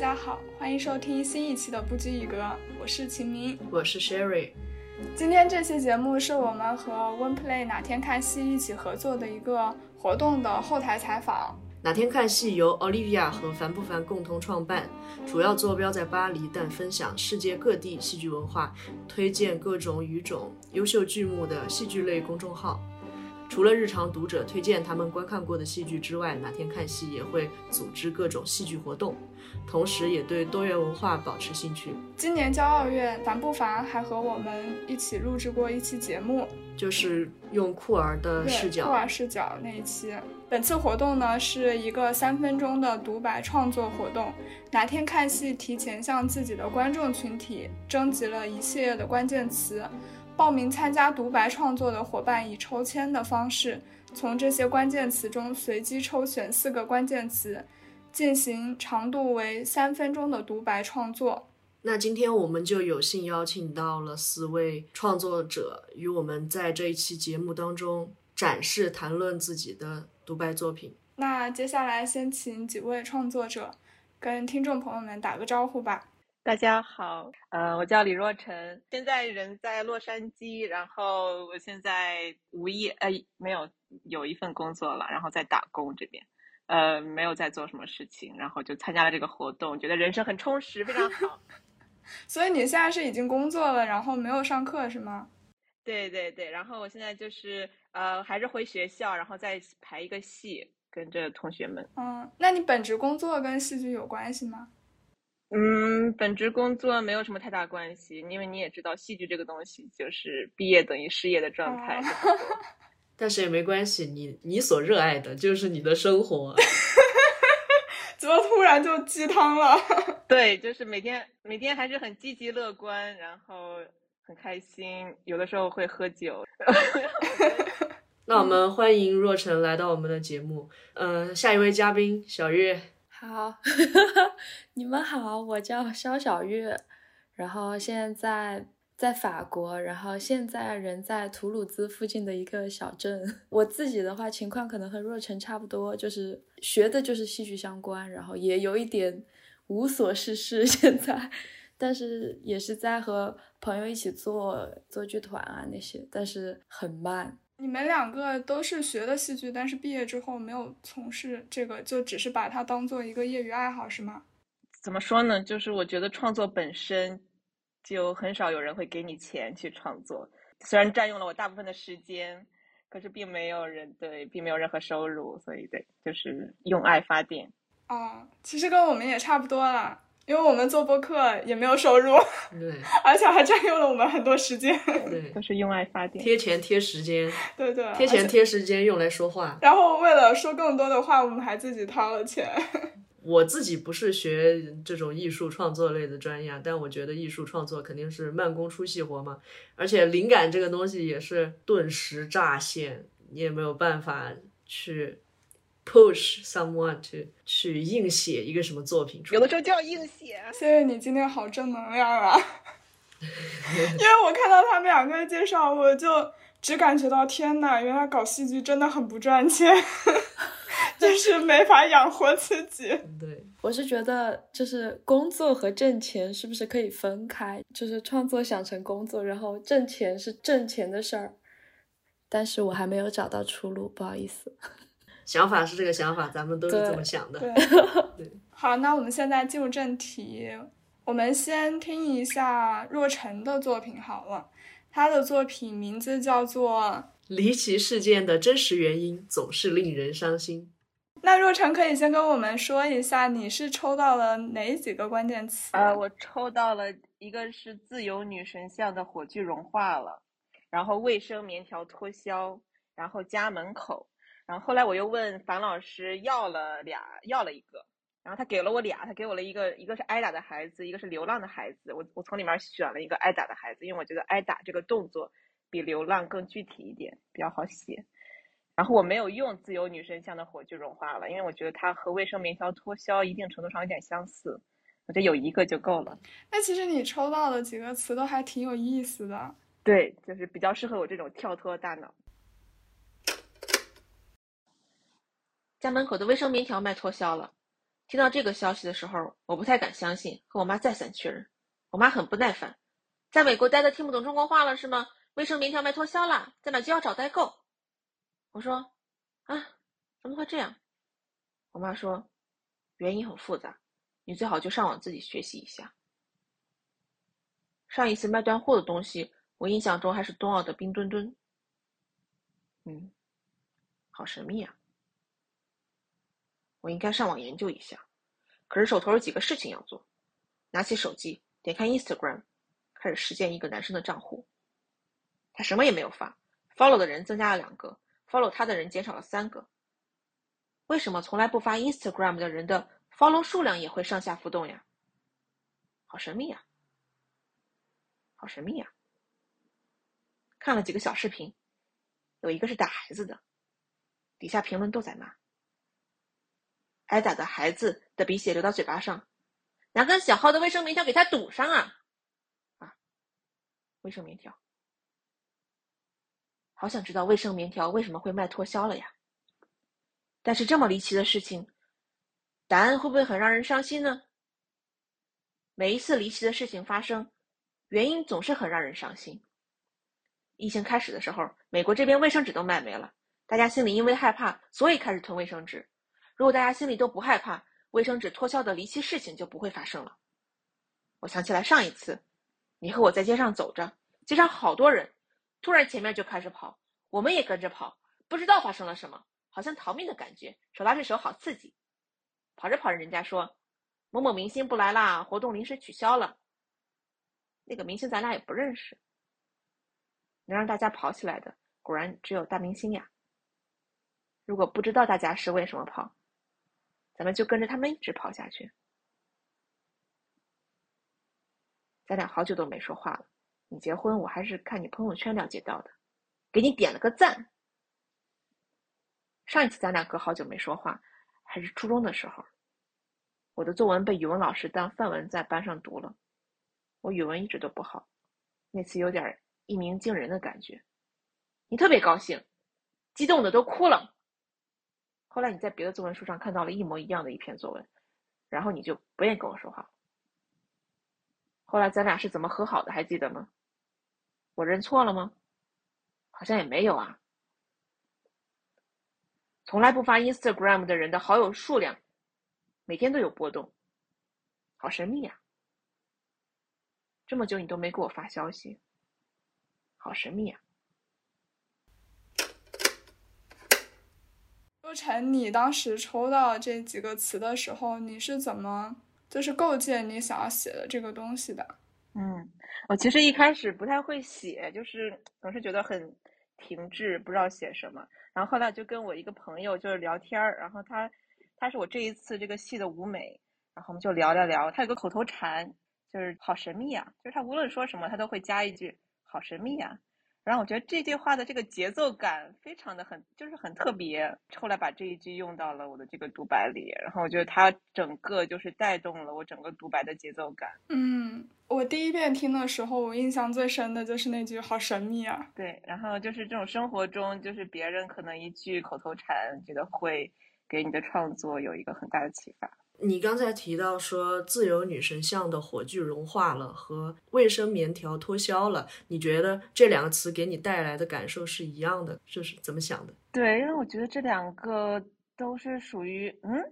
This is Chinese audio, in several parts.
家好，欢迎收听新一期的不拘一格，我是秦明，我是 Sherry。今天这期节目是我们和 OnePlay 哪天看戏一起合作的一个活动的后台采访。哪天看戏由 Olivia 和凡不凡共同创办，主要坐标在巴黎，但分享世界各地戏剧文化，推荐各种语种优秀剧目的戏剧类公众号。除了日常读者推荐他们观看过的戏剧之外，哪天看戏也会组织各种戏剧活动，同时也对多元文化保持兴趣。今年骄傲月，樊不凡还和我们一起录制过一期节目，就是用酷儿的视角，酷儿视角那一期。本次活动呢是一个三分钟的独白创作活动。哪天看戏提前向自己的观众群体征集了一系列的关键词。报名参加独白创作的伙伴以抽签的方式，从这些关键词中随机抽选四个关键词，进行长度为三分钟的独白创作。那今天我们就有幸邀请到了四位创作者，与我们在这一期节目当中展示、谈论自己的独白作品。那接下来先请几位创作者跟听众朋友们打个招呼吧。大家好，呃，我叫李若晨，现在人在洛杉矶，然后我现在无业，呃，没有有一份工作了，然后在打工这边，呃，没有在做什么事情，然后就参加了这个活动，觉得人生很充实，非常好。所以你现在是已经工作了，然后没有上课是吗？对对对，然后我现在就是呃，还是回学校，然后再排一个戏，跟着同学们。嗯，那你本职工作跟戏剧有关系吗？嗯，本职工作没有什么太大关系，因为你也知道，戏剧这个东西就是毕业等于失业的状态。但是也没关系，你你所热爱的就是你的生活。怎么突然就鸡汤了？对，就是每天每天还是很积极乐观，然后很开心，有的时候会喝酒。那我们欢迎若晨来到我们的节目。嗯，下一位嘉宾小月。好，你们好，我叫肖小月，然后现在在法国，然后现在人在图鲁兹附近的一个小镇。我自己的话情况可能和若晨差不多，就是学的就是戏剧相关，然后也有一点无所事事 现在，但是也是在和朋友一起做做剧团啊那些，但是很慢。你们两个都是学的戏剧，但是毕业之后没有从事这个，就只是把它当做一个业余爱好，是吗？怎么说呢？就是我觉得创作本身就很少有人会给你钱去创作，虽然占用了我大部分的时间，可是并没有人对，并没有任何收入，所以对，就是用爱发电。哦，其实跟我们也差不多了。因为我们做播客也没有收入，对，而且还占用了我们很多时间，对，都是用爱发电，贴钱贴时间，对对，贴钱贴时间用来说话，然后为了说更多的话，我们还自己掏了钱。我自己不是学这种艺术创作类的专业，但我觉得艺术创作肯定是慢工出细活嘛，而且灵感这个东西也是顿时乍现，你也没有办法去。push someone to 去硬写一个什么作品出来，有的时候就要硬写。谢谢你今天好正能量啊！因为我看到他们两个介绍，我就只感觉到天呐，原来搞戏剧真的很不赚钱，就是没法养活自己。对，我是觉得就是工作和挣钱是不是可以分开？就是创作想成工作，然后挣钱是挣钱的事儿，但是我还没有找到出路，不好意思。想法是这个想法，咱们都是这么想的。对，好，那我们现在进入正题，我们先听一下若晨的作品好了。他的作品名字叫做《离奇事件的真实原因总是令人伤心》。那若晨可以先跟我们说一下，你是抽到了哪几个关键词？呃，我抽到了一个是自由女神像的火炬融化了，然后卫生棉条脱销，然后家门口。然后后来我又问樊老师要了俩，要了一个，然后他给了我俩，他给我了一个，一个是挨打的孩子，一个是流浪的孩子。我我从里面选了一个挨打的孩子，因为我觉得挨打这个动作比流浪更具体一点，比较好写。然后我没有用自由女神像的火炬融化了，因为我觉得它和卫生棉条脱销一定程度上有点相似，我觉得有一个就够了。那其实你抽到的几个词都还挺有意思的，对，就是比较适合我这种跳脱大脑。家门口的卫生棉条卖脱销了，听到这个消息的时候，我不太敢相信，和我妈再三确认。我妈很不耐烦，在美国待的听不懂中国话了是吗？卫生棉条卖脱销了，在哪就要找代购。我说，啊，怎么会这样？我妈说，原因很复杂，你最好就上网自己学习一下。上一次卖断货的东西，我印象中还是冬奥的冰墩墩。嗯，好神秘啊！我应该上网研究一下。可是手头有几个事情要做，拿起手机，点开 Instagram，开始实践一个男生的账户。他什么也没有发，follow 的人增加了两个，follow 他的人减少了三个。为什么从来不发 Instagram 的人的 follow 数量也会上下浮动呀？好神秘呀！好神秘呀！看了几个小视频，有一个是打孩子的，底下评论都在骂。挨打的孩子的鼻血流到嘴巴上，拿根小号的卫生棉条给他堵上啊！啊，卫生棉条，好想知道卫生棉条为什么会卖脱销了呀？但是这么离奇的事情，答案会不会很让人伤心呢？每一次离奇的事情发生。原因总是很让人伤心。疫情开始的时候，美国这边卫生纸都卖没了，大家心里因为害怕，所以开始囤卫生纸。如果大家心里都不害怕，卫生纸脱销的离奇事情就不会发生了。我想起来上一次，你和我在街上走着，街上好多人，突然前面就开始跑，我们也跟着跑，不知道发生了什么，好像逃命的感觉，手拉着手好刺激。跑着跑着，人家说某某明星不来啦，活动临时取消了。那个明星咱俩也不认识，能让大家跑起来的，果然只有大明星呀。如果不知道大家是为什么跑，咱们就跟着他们一直跑下去。咱俩好久都没说话了，你结婚我还是看你朋友圈了解到的，给你点了个赞。上一次咱俩隔好久没说话，还是初中的时候，我的作文被语文老师当范文在班上读了。我语文一直都不好，那次有点一鸣惊人的感觉，你特别高兴，激动的都哭了。后来你在别的作文书上看到了一模一样的一篇作文，然后你就不愿意跟我说话。后来咱俩是怎么和好的？还记得吗？我认错了吗？好像也没有啊。从来不发 Instagram 的人的好友数量，每天都有波动，好神秘呀。这么久你都没给我发消息，好神秘啊！周晨，你当时抽到这几个词的时候，你是怎么就是构建你想要写的这个东西的？嗯，我其实一开始不太会写，就是总是觉得很停滞，不知道写什么。然后后来就跟我一个朋友就是聊天儿，然后他他是我这一次这个戏的舞美，然后我们就聊聊聊，他有个口头禅。就是好神秘啊！就是他无论说什么，他都会加一句“好神秘啊”。然后我觉得这句话的这个节奏感非常的很，就是很特别。后来把这一句用到了我的这个独白里，然后我觉得它整个就是带动了我整个独白的节奏感。嗯，我第一遍听的时候，我印象最深的就是那句“好神秘啊”。对，然后就是这种生活中，就是别人可能一句口头禅，觉得会给你的创作有一个很大的启发。你刚才提到说自由女神像的火炬融化了和卫生棉条脱销了，你觉得这两个词给你带来的感受是一样的？就是怎么想的？对，因为我觉得这两个都是属于嗯，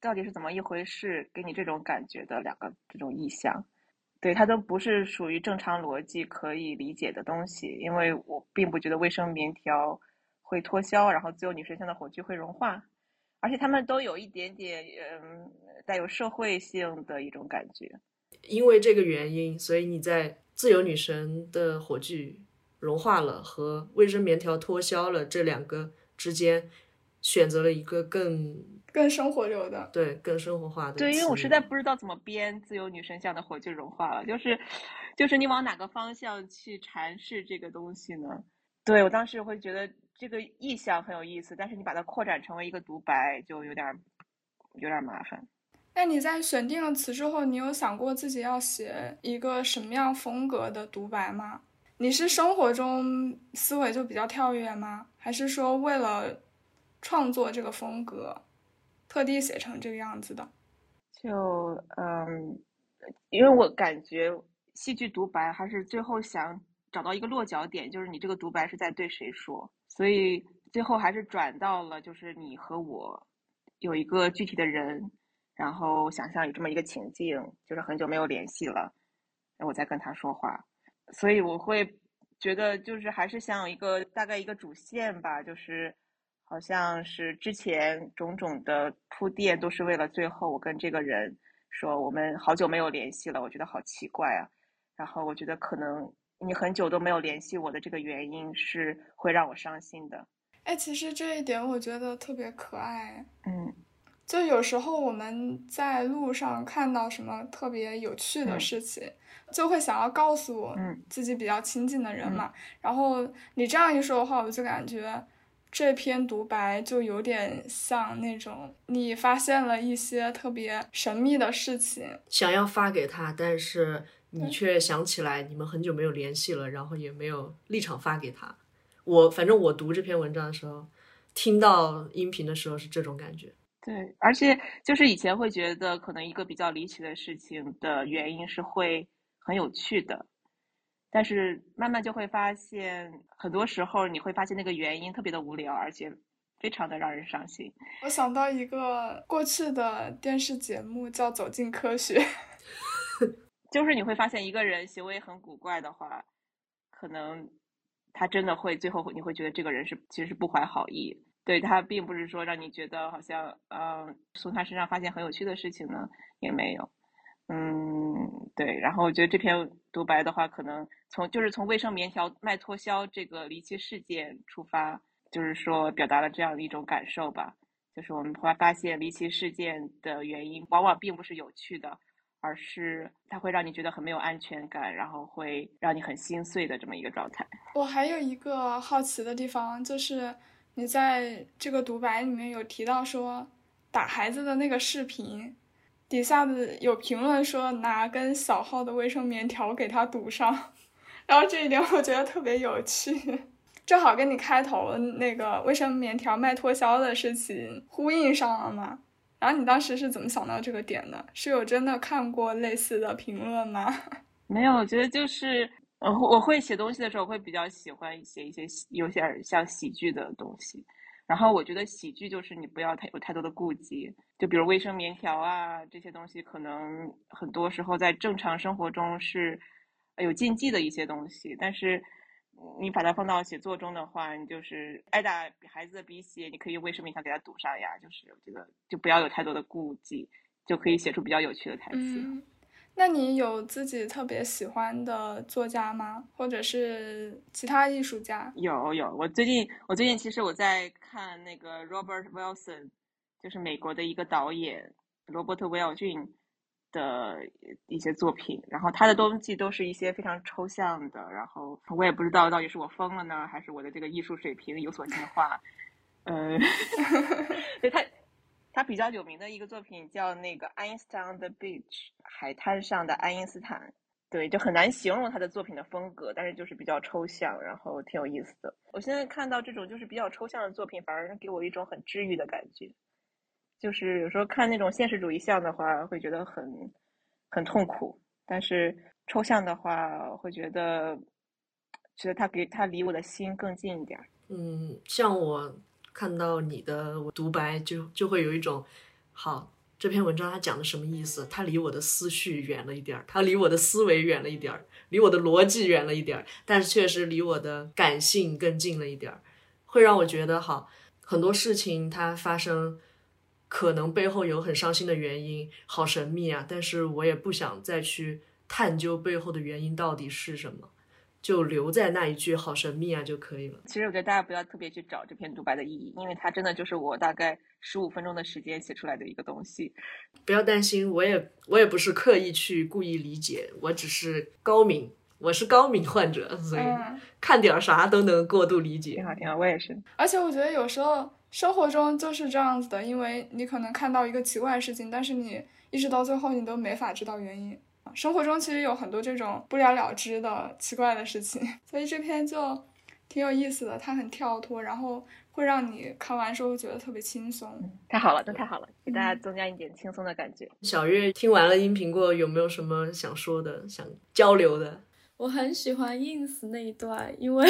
到底是怎么一回事，给你这种感觉的两个这种意象。对，它都不是属于正常逻辑可以理解的东西，因为我并不觉得卫生棉条会脱销，然后自由女神像的火炬会融化。而且他们都有一点点，嗯，带有社会性的一种感觉。因为这个原因，所以你在自由女神的火炬融化了和卫生棉条脱销了这两个之间，选择了一个更更生活流的，对，更生活化的。对，因为我实在不知道怎么编自由女神像的火炬融化了，就是，就是你往哪个方向去阐释这个东西呢？对我当时会觉得。这个意象很有意思，但是你把它扩展成为一个独白，就有点有点麻烦。那你在选定了词之后，你有想过自己要写一个什么样风格的独白吗？你是生活中思维就比较跳跃吗？还是说为了创作这个风格，特地写成这个样子的？就嗯，因为我感觉戏剧独白还是最后想找到一个落脚点，就是你这个独白是在对谁说，所以最后还是转到了就是你和我有一个具体的人，然后想象有这么一个情境，就是很久没有联系了，我在跟他说话，所以我会觉得就是还是想有一个大概一个主线吧，就是好像是之前种种的铺垫都是为了最后我跟这个人说我们好久没有联系了，我觉得好奇怪啊，然后我觉得可能你很久都没有联系我的这个原因是会让我伤心的。哎，其实这一点我觉得特别可爱。嗯，就有时候我们在路上看到什么特别有趣的事情，就会想要告诉嗯自己比较亲近的人嘛。然后你这样一说的话，我就感觉这篇独白就有点像那种你发现了一些特别神秘的事情，想要发给他，但是你却想起来你们很久没有联系了，然后也没有立场发给他。我反正我读这篇文章的时候，听到音频的时候是这种感觉。对，而且就是以前会觉得可能一个比较离奇的事情的原因是会很有趣的，但是慢慢就会发现，很多时候你会发现那个原因特别的无聊，而且非常的让人伤心。我想到一个过去的电视节目叫《走进科学》，就是你会发现一个人行为很古怪的话，可能他真的会最后你会觉得这个人是其实是不怀好意，对他并不是说让你觉得好像嗯、从他身上发现很有趣的事情呢也没有，嗯对，然后我觉得这篇独白的话，可能从就是从卫生棉条卖脱销这个离奇事件出发，就是说表达了这样的一种感受吧，就是我们会发现离奇事件的原因往往并不是有趣的。而是它会让你觉得很没有安全感，然后会让你很心碎的这么一个状态。我还有一个好奇的地方，就是你在这个独白里面有提到说打孩子的那个视频，底下的有评论说拿根小号的卫生棉条给他堵上，然后这一点我觉得特别有趣，正好跟你开头那个卫生棉条卖脱销的事情呼应上了嘛。然后你当时是怎么想到这个点的？是有真的看过类似的评论吗？没有，我觉得就是，我会写东西的时候会比较喜欢写一些有点像喜剧的东西。然后我觉得喜剧就是你不要太有太多的顾忌，就比如卫生棉条啊这些东西，可能很多时候在正常生活中是有禁忌的一些东西，但是。你把它放到写作中的话，你就是挨打孩子的鼻血，你可以用卫生棉条给他堵上呀。就是我觉得就不要有太多的顾忌，就可以写出比较有趣的台词。嗯，那你有自己特别喜欢的作家吗？或者是其他艺术家？有有，我最近我最近其实我在看那个 Robert Wilson，就是美国的一个导演罗伯特威尔逊。的一些作品，然后他的东西都是一些非常抽象的，然后我也不知道到底是我疯了呢，还是我的这个艺术水平有所进化。呃，对他，他比较有名的一个作品叫那个《Einstein on the Beach》海滩上的爱因斯坦。对，就很难形容他的作品的风格，但是就是比较抽象，然后挺有意思的。我现在看到这种就是比较抽象的作品，反而给我一种很治愈的感觉。就是有时候看那种现实主义像的话，会觉得很很痛苦；但是抽象的话，会觉得觉得他给他离我的心更近一点。嗯，像我看到你的独白，就就会有一种，好，这篇文章它讲的什么意思？它离我的思绪远了一点儿，它离我的思维远了一点儿，离我的逻辑远了一点儿，但是确实离我的感性更近了一点儿，会让我觉得好，很多事情它发生。可能背后有很伤心的原因，好神秘啊！但是我也不想再去探究背后的原因到底是什么，就留在那一句“好神秘啊”就可以了。其实我觉得大家不要特别去找这篇独白的意义，因为它真的就是我大概十五分钟的时间写出来的一个东西。不要担心，我也我也不是刻意去故意理解，我只是高敏，我是高敏患者，所以看点啥都能过度理解。挺好，挺好，我也是。而且我觉得有时候。生活中就是这样子的，因为你可能看到一个奇怪的事情，但是你一直到最后你都没法知道原因。生活中其实有很多这种不了了之的奇怪的事情，所以这篇就挺有意思的，它很跳脱，然后会让你看完之后觉得特别轻松。太好了，那太好了，给大家增加一点轻松的感觉。小月听完了音频过，有没有什么想说的、想交流的？我很喜欢 ins 那一段，因为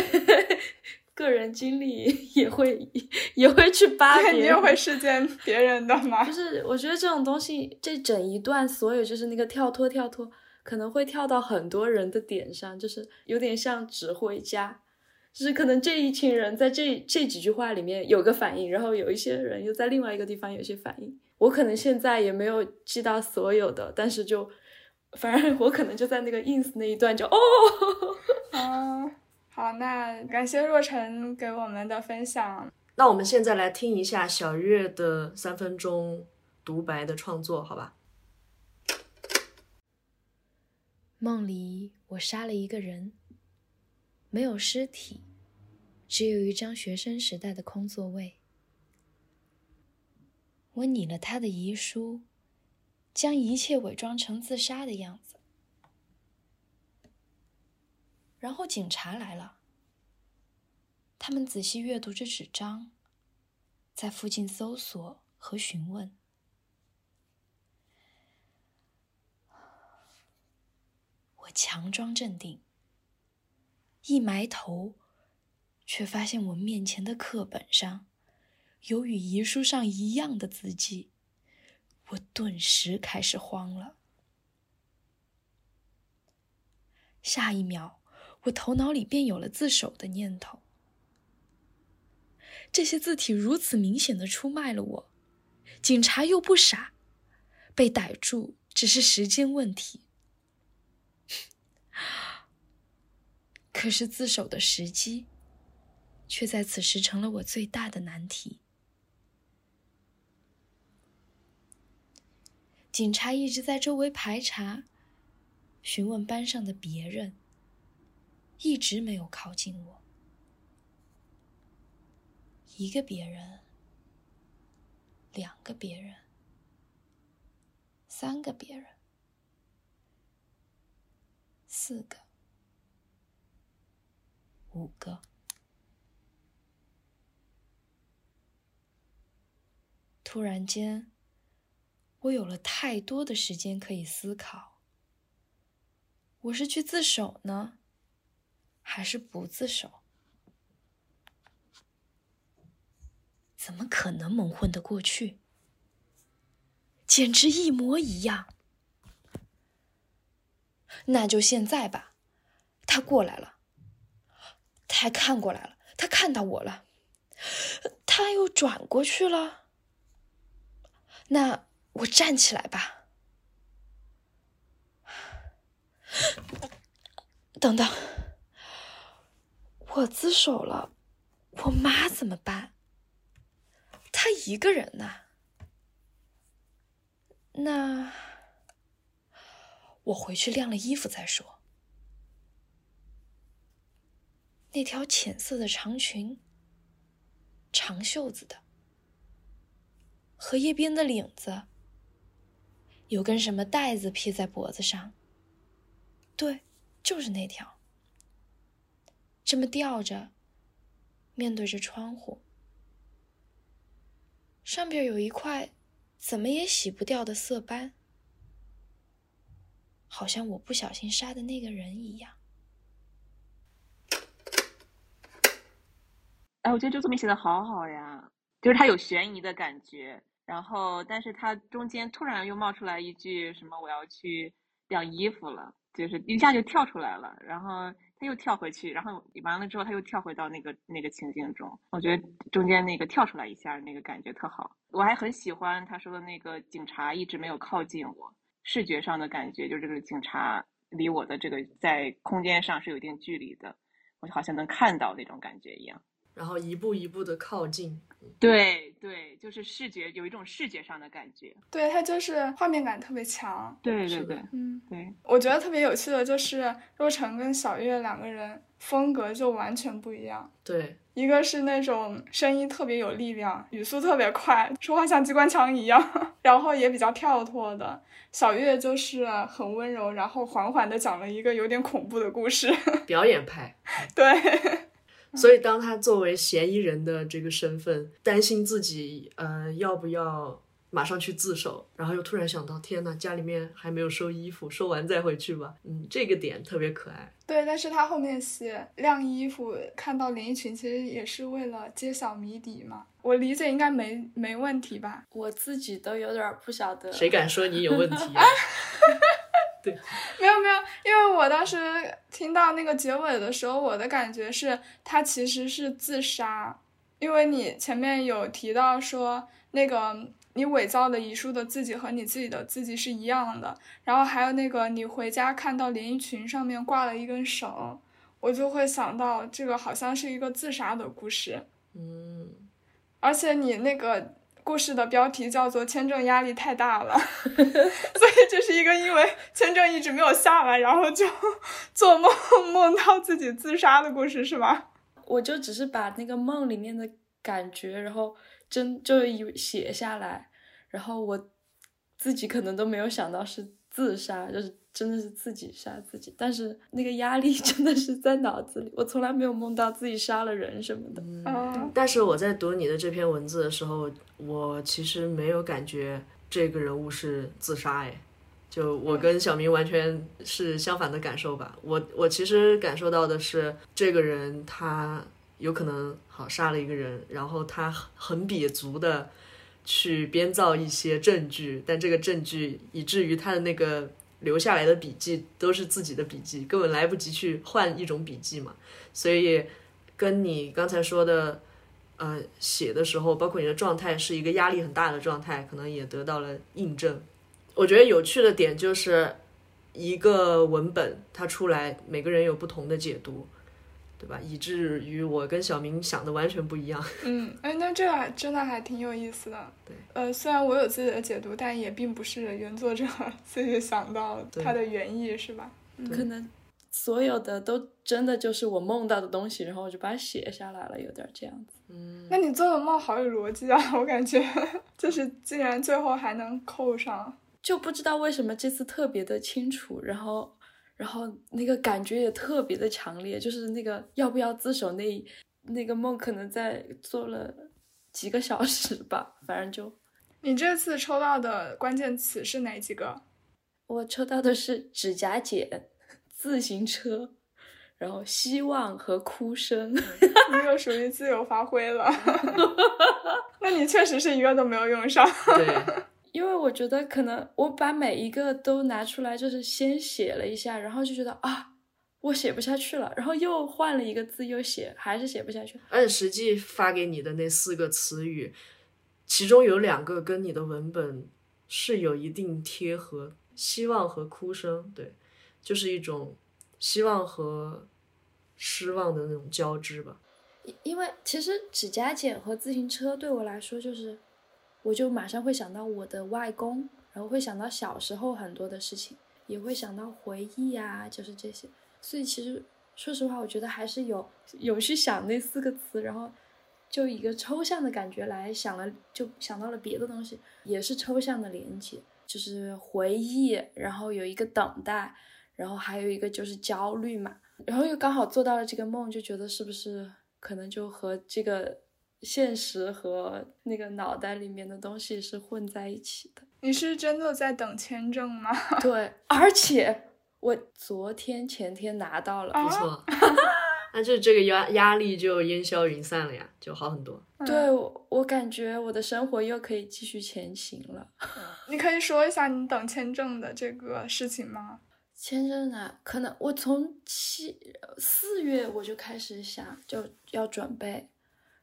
个人经历也会也会去扒别人，你也会事件别人的吗？就是我觉得这种东西，这整一段所有就是那个跳脱跳脱，可能会跳到很多人的点上，就是有点像指挥家。就是可能这一群人在这这几句话里面有个反应，然后有一些人又在另外一个地方有些反应。我可能现在也没有记到所有的，但是就反正我可能就在那个 ins 那一段就哦，啊，好，那感谢若晨给我们的分享。那我们现在来听一下小月的三分钟独白的创作，好吧？梦里我杀了一个人。没有尸体，只有一张学生时代的空座位。我拟了他的遗书，将一切伪装成自杀的样子。然后警察来了，他们仔细阅读着纸张，在附近搜索和询问。我强装镇定。一埋头，却发现我面前的课本上有与遗书上一样的字迹，我顿时开始慌了。下一秒，我头脑里便有了自首的念头。这些字体如此明显的出卖了我，警察又不傻，被逮住只是时间问题。可是自首的时机，却在此时成了我最大的难题。警察一直在周围排查，询问班上的别人，一直没有靠近我。一个别人，两个别人，三个别人，四个。五个。突然间，我有了太多的时间可以思考。我是去自首呢，还是不自首？怎么可能蒙混得过去？简直一模一样。那就现在吧，他过来了。他看过来了，他看到我了，他又转过去了。那我站起来吧。等等，我自首了，我妈怎么办？她一个人呢？那我回去晾了衣服再说。那条浅色的长裙，长袖子的，荷叶边的领子，有根什么带子披在脖子上。对，就是那条，这么吊着，面对着窗户，上边有一块怎么也洗不掉的色斑，好像我不小心杀的那个人一样。哎，我觉得周作明写的好好呀，就是它有悬疑的感觉，然后，但是他中间突然又冒出来一句什么“我要去晾衣服了”，就是一下就跳出来了，然后他又跳回去，然后完了之后他又跳回到那个那个情境中，我觉得中间那个跳出来一下那个感觉特好，我还很喜欢他说的那个警察一直没有靠近我，视觉上的感觉就是这个警察离我的这个在空间上是有一定距离的，我就好像能看到那种感觉一样。然后一步一步的靠近，对。对，就是视觉有一种视觉上的感觉，对它就是画面感特别强，对对对，嗯对，我觉得特别有趣的就是若晨跟小月两个人风格就完全不一样，对，一个是那种声音特别有力量，语速特别快，说话像机关枪一样，然后也比较跳脱的，小月就是很温柔，然后缓缓的讲了一个有点恐怖的故事，表演派，对。所以当他作为嫌疑人的这个身份，担心自己呃要不要马上去自首，然后又突然想到，天呐，家里面还没有收衣服，收完再回去吧。嗯，这个点特别可爱。对，但是他后面写晾衣服，看到连衣裙，其实也是为了揭晓谜底嘛。我理解应该没没问题吧？我自己都有点不晓得。谁敢说你有问题啊？对，没有没有，因为我当时听到那个结尾的时候，我的感觉是他其实是自杀，因为你前面有提到说那个你伪造的遗书的自己和你自己的自己是一样的，然后还有那个你回家看到连衣裙上面挂了一根绳，我就会想到这个好像是一个自杀的故事，嗯，而且你那个。故事的标题叫做“签证压力太大了”，所以这是一个因为签证一直没有下来，然后就 做梦梦到自己自杀的故事，是吗？我就只是把那个梦里面的感觉，然后真就写下来，然后我自己可能都没有想到是自杀，就是。真的是自己杀自己，但是那个压力 真的是在脑子里。我从来没有梦到自己杀了人什么的。嗯，但是我在读你的这篇文字的时候，我其实没有感觉这个人物是自杀。哎，就我跟小明完全是相反的感受吧。我我其实感受到的是，这个人他有可能好杀了一个人，然后他很瘪足的去编造一些证据，但这个证据以至于他的那个。留下来的笔记都是自己的笔记，根本来不及去换一种笔记嘛。所以，跟你刚才说的，呃，写的时候，包括你的状态是一个压力很大的状态，可能也得到了印证。我觉得有趣的点就是一个文本它出来，每个人有不同的解读。对吧？以至于我跟小明想的完全不一样。嗯，哎，那这还真的还挺有意思的。对，呃，虽然我有自己的解读，但也并不是原作者 自己想到他的原意，是吧？可能所有的都真的就是我梦到的东西，然后我就把它写下来了，有点这样子。嗯，那你做的梦好有逻辑啊！我感觉 就是竟然最后还能扣上，就不知道为什么这次特别的清楚，然后。然后那个感觉也特别的强烈，就是那个要不要自首那那个梦，可能在做了几个小时吧，反正就。你这次抽到的关键词是哪几个？我抽到的是指甲剪、自行车，然后希望和哭声。你又属于自由发挥了，那你确实是一个都没有用上。对。因为我觉得可能我把每一个都拿出来，就是先写了一下，然后就觉得啊，我写不下去了，然后又换了一个字又写，还是写不下去。按实际发给你的那四个词语，其中有两个跟你的文本是有一定贴合，希望和哭声，对，就是一种希望和失望的那种交织吧。因因为其实指甲剪和自行车对我来说就是。我就马上会想到我的外公，然后会想到小时候很多的事情，也会想到回忆啊，就是这些。所以其实说实话，我觉得还是有有去想那四个词，然后就一个抽象的感觉来想了，就想到了别的东西，也是抽象的连接，就是回忆，然后有一个等待，然后还有一个就是焦虑嘛，然后又刚好做到了这个梦，就觉得是不是可能就和这个。现实和那个脑袋里面的东西是混在一起的。你是真的在等签证吗？对，而且我昨天前天拿到了，不错。那就这个压压力就烟消云散了呀，就好很多。对，我感觉我的生活又可以继续前行了。你可以说一下你等签证的这个事情吗？签证啊，可能我从七四月我就开始想，就要准备。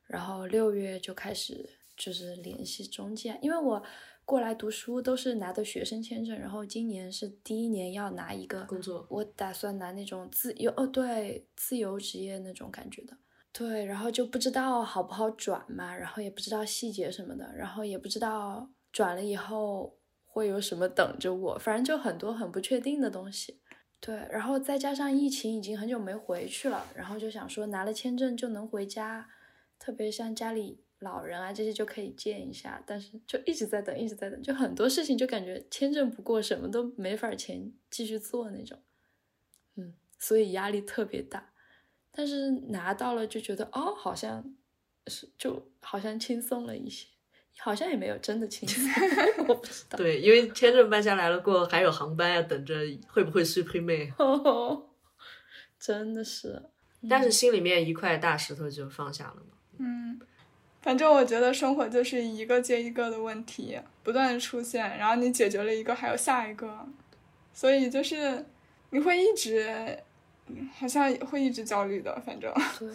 然后六月就开始就是联系中介，因为我过来读书都是拿的学生签证，然后今年是第一年要拿一个工作，我打算拿那种自由哦，对，自由职业那种感觉的，对，然后就不知道好不好转嘛，然后也不知道细节什么的，然后也不知道转了以后会有什么等着我，反正就很多很不确定的东西，对，然后再加上疫情已经很久没回去了，然后就想说拿了签证就能回家。特别像家里老人啊这些就可以见一下，但是就一直在等，一直在等，就很多事情就感觉签证不过，什么都没法前继续做那种，嗯，所以压力特别大，但是拿到了就觉得哦，好像是就好像轻松了一些，好像也没有真的轻松，我不知道。对，因为签证办下来了过后，还有航班要等着，会不会 Supreme？真的是，但是心里面一块大石头就放下了嘛。嗯，反正我觉得生活就是一个接一个的问题不断的出现，然后你解决了一个，还有下一个，所以就是你会一直，好像会一直焦虑的。反正，对，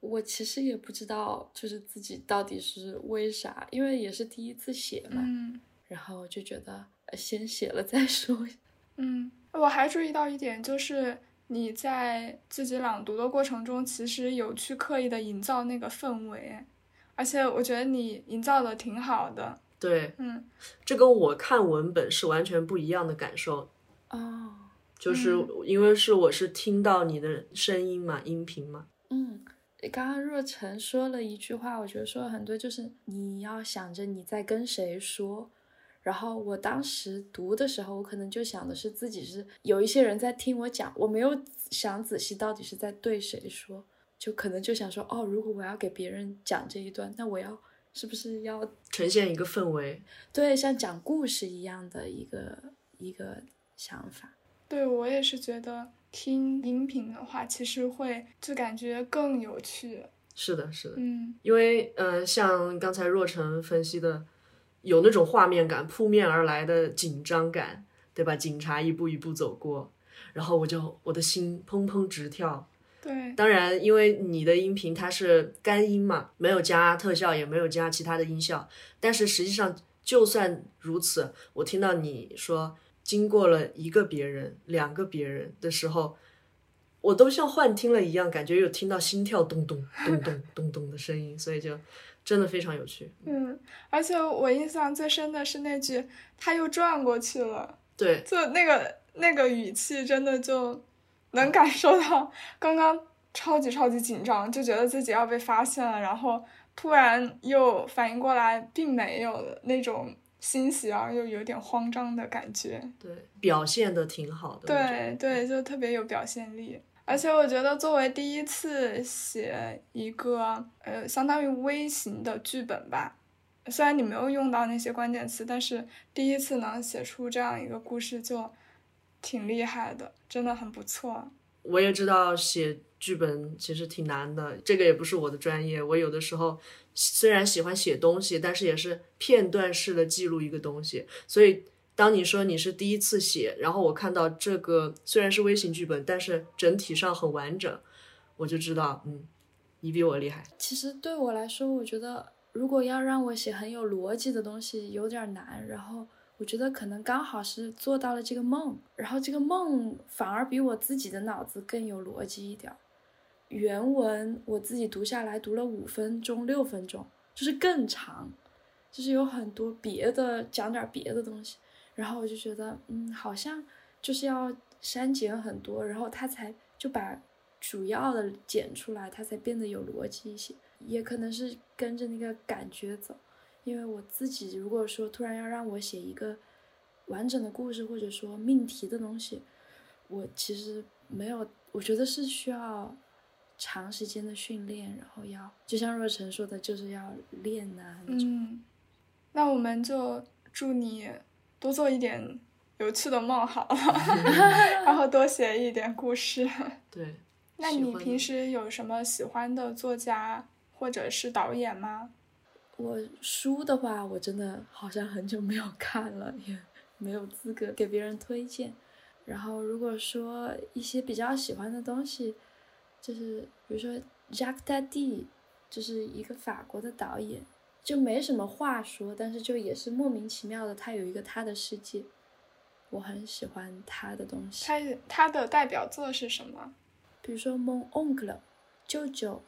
我其实也不知道，就是自己到底是为啥，因为也是第一次写嘛，嗯然后就觉得呃先写了再说。嗯，我还注意到一点，就是你在自己朗读的过程中，其实有去刻意的营造那个氛围，而且我觉得你营造的挺好的。对，嗯这跟我看文本是完全不一样的感受。哦，就是因为是我是听到你的声音嘛，音频嘛，嗯，刚刚若晨说了一句话，我觉得说了很多，就是你要想着你在跟谁说。然后我当时读的时候，我可能就想的是自己是有一些人在听我讲，我没有想仔细到底是在对谁说，就可能就想说，哦，如果我要给别人讲这一段，那我要是不是要呈现一个氛围。对像讲故事一样的一个一个想法？对我也是觉得听音频的话，其实会就感觉更有趣。是的，是的，嗯因为呃，像刚才若晨分析的，有那种画面感扑面而来的紧张感，对吧？警察一步一步走过，然后我就我的心砰砰直跳。对，当然，因为你的音频它是干音嘛，没有加特效，也没有加其他的音效。但是实际上，就算如此，我听到你说经过了一个别人、两个别人的时候，我都像幻听了一样，感觉有听到心跳咚咚咚咚咚咚的声音，所以就真的非常有趣。嗯，而且我印象最深的是那句“他又转过去了”，对，就那个那个语气，真的就能感受到刚刚超级超级紧张，就觉得自己要被发现了，然后突然又反应过来，并没有的那种欣喜而又有点慌张的感觉。对，表现的挺好的。对对，就特别有表现力。而且我觉得，作为第一次写一个呃相当于微型的剧本吧，虽然你没有用到那些关键词，但是第一次能写出这样一个故事，就挺厉害的，真的很不错。我也知道写剧本其实挺难的，这个也不是我的专业。我有的时候虽然喜欢写东西，但是也是片段式的记录一个东西。所以当你说你是第一次写，然后我看到这个虽然是微型剧本，但是整体上很完整，我就知道，嗯，你比我厉害。其实对我来说，我觉得如果要让我写很有逻辑的东西，有点难。然后我觉得可能刚好是做到了这个梦，然后这个梦反而比我自己的脑子更有逻辑一点。原文我自己读下来读了五分钟、六分钟，就是更长，就是有很多别的讲点别的东西。然后我就觉得，嗯，好像就是要删减很多，然后它才就把主要的剪出来，它才变得有逻辑一些。也可能是跟着那个感觉走，因为我自己如果说突然要让我写一个完整的故事，或者说命题的东西，我其实没有，我觉得是需要长时间的训练，然后要就像若晨说的，就是要练呐、那种。嗯，那我们就祝你多做一点有趣的梦好了，然后多写一点故事。对，那你平时有什么喜欢的作家或者是导演吗？我书的话，我真的好像很久没有看了，也没有资格给别人推荐。然后如果说一些比较喜欢的东西，就是比如说 Jacques Tati，就是一个法国的导演，就没什么话说，但是就也是莫名其妙的，他有一个他的世界，我很喜欢他的东西。他他的代表作是什么？比如说 Mon oncle，舅舅，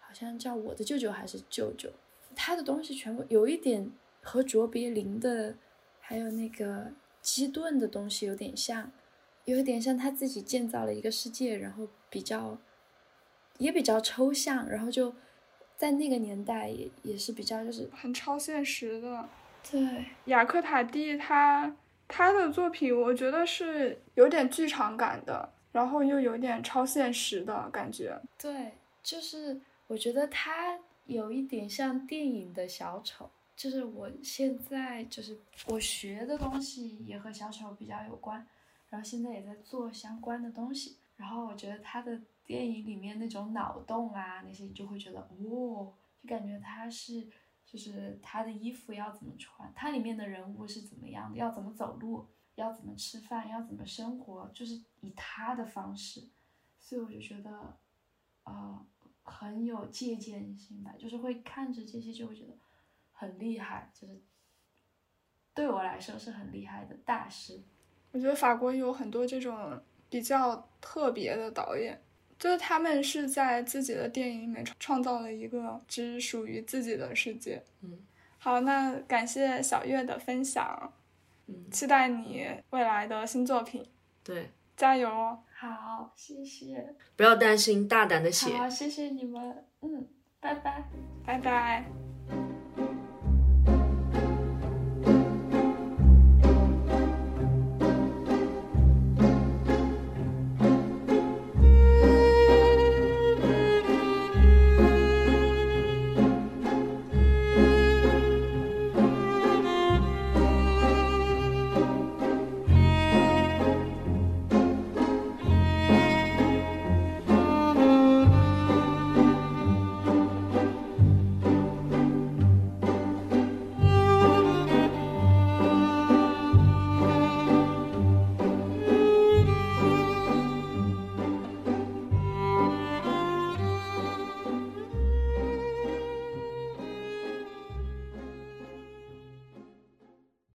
好像叫我的舅舅还是舅舅，他的东西全部有一点和卓别林的，还有那个基顿的东西有点像，有一点像他自己建造了一个世界，然后比较也比较抽象，然后就在那个年代也也是比较就是很超现实的。对雅克塔蒂他他的作品，我觉得是有点剧场感的。然后又有点超现实的感觉。对，就是我觉得他有一点像电影的小丑，就是我现在就是我学的东西也和小丑比较有关，然后现在也在做相关的东西，然后我觉得他的电影里面那种脑洞啊那些你，就会觉得哦，就感觉他是就是他的衣服要怎么穿，他里面的人物是怎么样的，要怎么走路。要怎么吃饭，要怎么生活，就是以他的方式，所以我就觉得，呃，很有借鉴性吧，就是会看着这些就会觉得很厉害，就是对我来说是很厉害的大师。我觉得法国有很多这种比较特别的导演，就是他们是在自己的电影里面创造了一个只属于自己的世界。嗯，好，那感谢小月的分享。嗯，期待你未来的新作品。对，加油哦！好，谢谢。不要担心，大胆的写。好，谢谢你们。嗯，拜拜，拜拜。